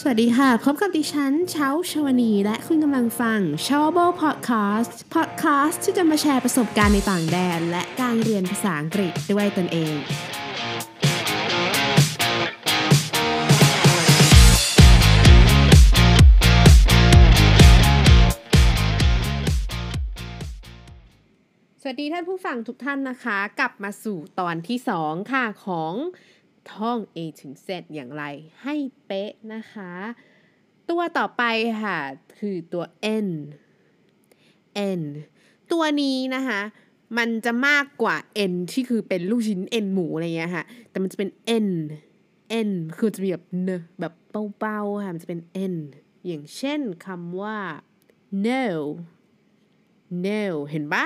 สวัสดีค่ะ พบกับดิฉันเช้าชวนี และคุณกำลังฟัง s h o w b o Podcast Podcast ที่จะมาแชร์ประสบการณ์ในต่างแดน และการเรียนภาษาอังกฤษด้วยตนเองสวัสดีท่านผู้ฟังทุกท่านนะคะ กลับมาสู่ตอนที่ 2 ค่ะของ ท่อง A ถึง Z อย่างไรให้เป๊ะนะคะ ตัวต่อไปค่ะ คือตัว N N ตัวนี้นะคะมันจะมากกว่า N ที่คือเป็นลูกชิ้น N หมูอะไรเงี้ยค่ะ แต่มันจะเป็น N N คือจะมีแบบเนแบบเบาๆค่ะ มันจะเป็น N อย่างเช่นคำว่า no no เห็นปะ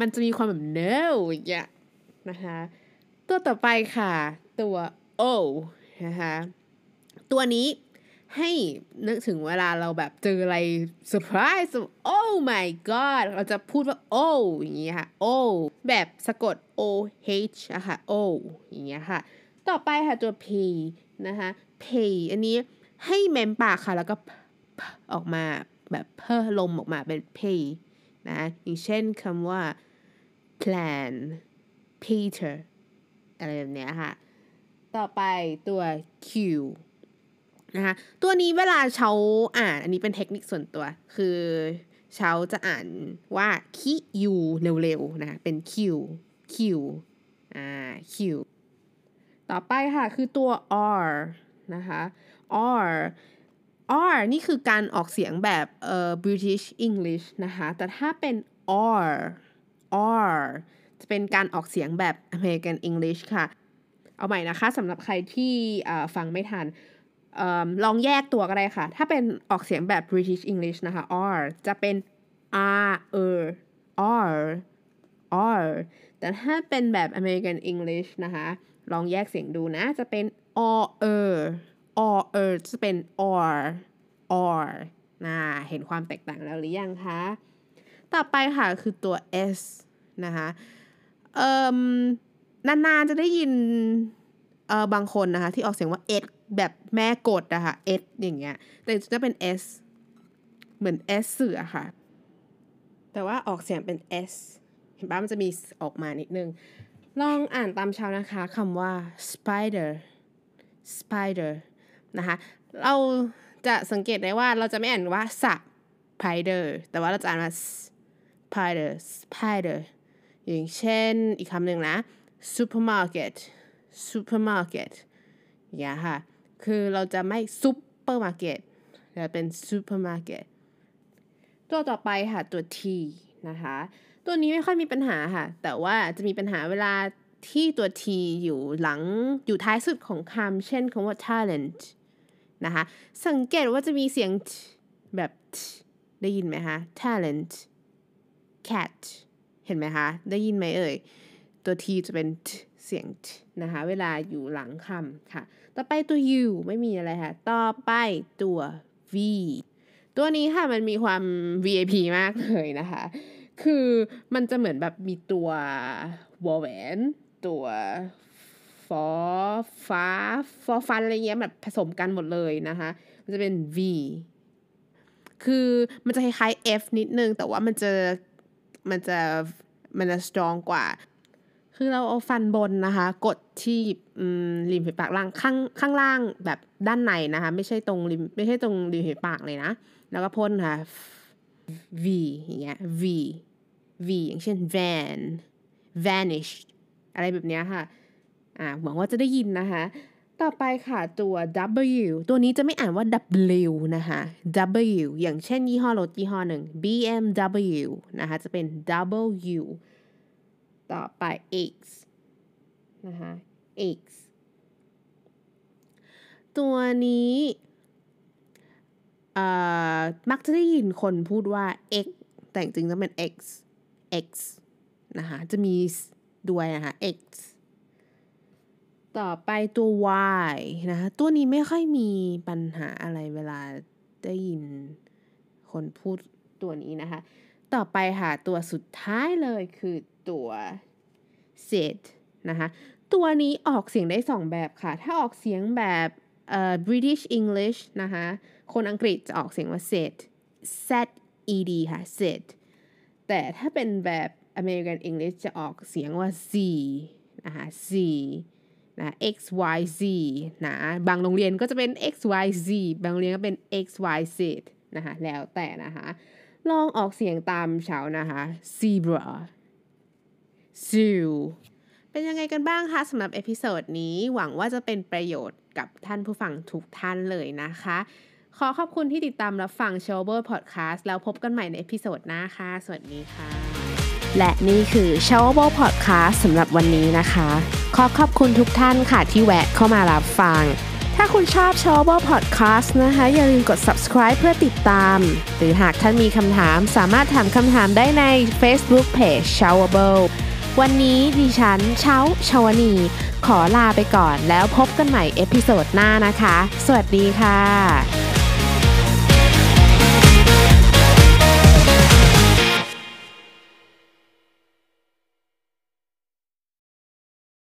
มันจะมีความแบบ no อย่างเงี้ยนะคะ ตัวต่อไปค่ะ ตัว O นะคะตัวนี้ให้นึกถึงเวลาเราแบบเจออะไรเซอร์ไพรส์ oh my god เราจะพูดว่า O อย่างเงี้ยค่ะ O แบบสะกด O H อะค่ะ O อย่างเงี้ยค่ะ ต่อไปค่ะตัว P นะคะ P อันนี้ให้เม้มปากค่ะ แล้วก็ออกมาแบบเพิ่ลมออกมาเป็น P นะ อย่างเช่นคำว่า plan Peter อะไรแบบเนี้ยค่ะ ต่อไปตัว Q นะคะตัวนี้เวลาเชาอ่านอันนี้เป็นเทคนิคส่วนตัว คือเชาจะอ่านว่าคิยูเร็วๆนะเป็น Q Q อ่า Q ต่อไปค่ะ คือตัว R นะคะ R R นี่คือการออกเสียงแบบเอ่อ British English นะคะ แต่ถ้าเป็น R R จะเป็นการออกเสียงแบบ American English ค่ะ เอาใหม่นะคะสำหรับใครที่ฟังไม่ทันอลองแยกตัวก็ได้ค่ะ ถ้าเป็นออกเสียงแบบ British English นะคะ R จะเป็น R R R R แต่ถ้าเป็นแบบ American English นะคะ ลองแยกเสียงดูนะ จะเป็น R R R R จะเป็น R R นะเห็นความแตกต่างแล้วหรือยังคะ ต่อไปค่ะคือตัว S นะคะเอ่อ นานๆจะได้ยินเออบางคนนะคะ ที่ออกเสียงว่า s แบบแม่กดอะคะ่ะ s อย่างเงี้ย แต่จะเป็น s เหมือน s เสือค่ะ แต่ว่าออกเสียงเป็น s เห็นปะมันจะมีออกมานิดนึง ลองอ่านตามเช้านะคะคำว่า spider spider นะคะ เราจะสังเกตได้ว่าเราจะไม่อ่านว่า spider แต่ว่าเราจะอ่านว่า spider spider อย่างเช่นอีกคำหนึ่งนะ supermarket supermarket อย่างเงี้ยค่ะ คือเราจะไม่ supermarket แต่เป็น supermarket ตัวต่อไปค่ะ ตัว T นะคะ ตัวนี้ไม่ค่อยมีปัญหาค่ะ แต่ว่าจะมีปัญหาเวลาที่ตัว T อยู่หลังอยู่ท้ายสุดของคำเช่นคำว่า talent นะคะ สังเกตว่าจะมีเสียงแบบ ได้ยินไหมคะ talent cat เห็นไหมคะ ได้ยินไหมเอ่ย ตัว t จะเป็นเสียงนะคะ เวลาอยู่หลังคำค่ะ ต่อไปตัว u ไม่มีอะไรค่ะ ต่อไปตัว v ตัวนี้ค่ะมันมีความ vip มากเลยนะคะ คือมันจะเหมือนแบบมีตัววอลแหวน ตัวฟอฟ้าฟอฟันอะไรเงี้ยแบบผสมกันหมดเลยนะคะ มันจะเป็น v คือมันจะคล้ายๆ f นิดนึง แต่ว่ามันจะมันจะมันจะ strong กว่า คือเราเอาฟันบนนะคะ กดที่ริมฝีปากล่างข้างข้างล่างแบบด้านในนะคะ ไม่ใช่ตรงริมไม่ใช่ตรงริมฝีปากเลยนะ แล้วก็พ่นค่ะ V อย่างเงี้ย V V อย่างเช่น van vanish อะไรแบบเนี้ยค่ะ อ่าหวังว่าจะได้ยินนะคะ ต่อไปค่ะตัว W ตัวนี้จะไม่อ่านว่า W นะคะ W อย่างเช่นยี่ห้อรถยี่ห้อหนึ่ง BMW นะคะ จะเป็น W ต่อไป X นะคะ X ตัวนี้มักจะได้ยินคนพูดว่า X แต่จริงๆจะเป็น X X นะคะจะมีด้วยนะคะ X ต่อไปตัว y นะคะตัวนี้ไม่ค่อยมีปัญหาอะไรเวลาได้ยินคนพูดตัวนี้นะคะ ต่อไปค่ะ ตัวสุดท้ายเลยคือตัว z นะคะตัวนี้ออกเสียงได้สองแบบค่ะ ถ้าออกเสียงแบบเอ่อ British English นะคะคนอังกฤษจะออกเสียงว่า set z e d ค่ะ set แต่ถ้าเป็นแบบ American English จะออกเสียงว่า z นะคะ z นะ x y z นะ บางโรงเรียนก็จะเป็น x y z บางโรงเรียนก็เป็น x y z นะคะ แล้วแต่นะคะ ลองออกเสียงตามเฉานะคะ zebra zoo เป็นยังไงกันบ้างคะสำหรับ episode นี้หวังว่าจะเป็นประโยชน์กับท่านผู้ฟังทุกท่านเลยนะคะ ขอขอบคุณที่ติดตามรับฟัง s h o w b e r Podcast แล้วพบกันใหม่ใน episode หน้าค่ะ สวัสดีค่ะ และนี่คือ s h o w b e r Podcast สำหรับวันนี้นะคะ ขอขอบคุณทุกท่านค่ะที่แวะเข้ามารับฟังาคุณชอบชอบอพ Podcast นะคะ อย่าลืมกด subscribe เพื่อติดตาม หรือหากท่านมีคำถามสามารถถามคำถามได้ใน Facebook Page s h o w a b l e วันนี้ดิฉันเช้าชาวนี ขอลาไปก่อนแล้วพบกันใหม่เอพิโซดหน้านะคะ สวัสดีค่ะ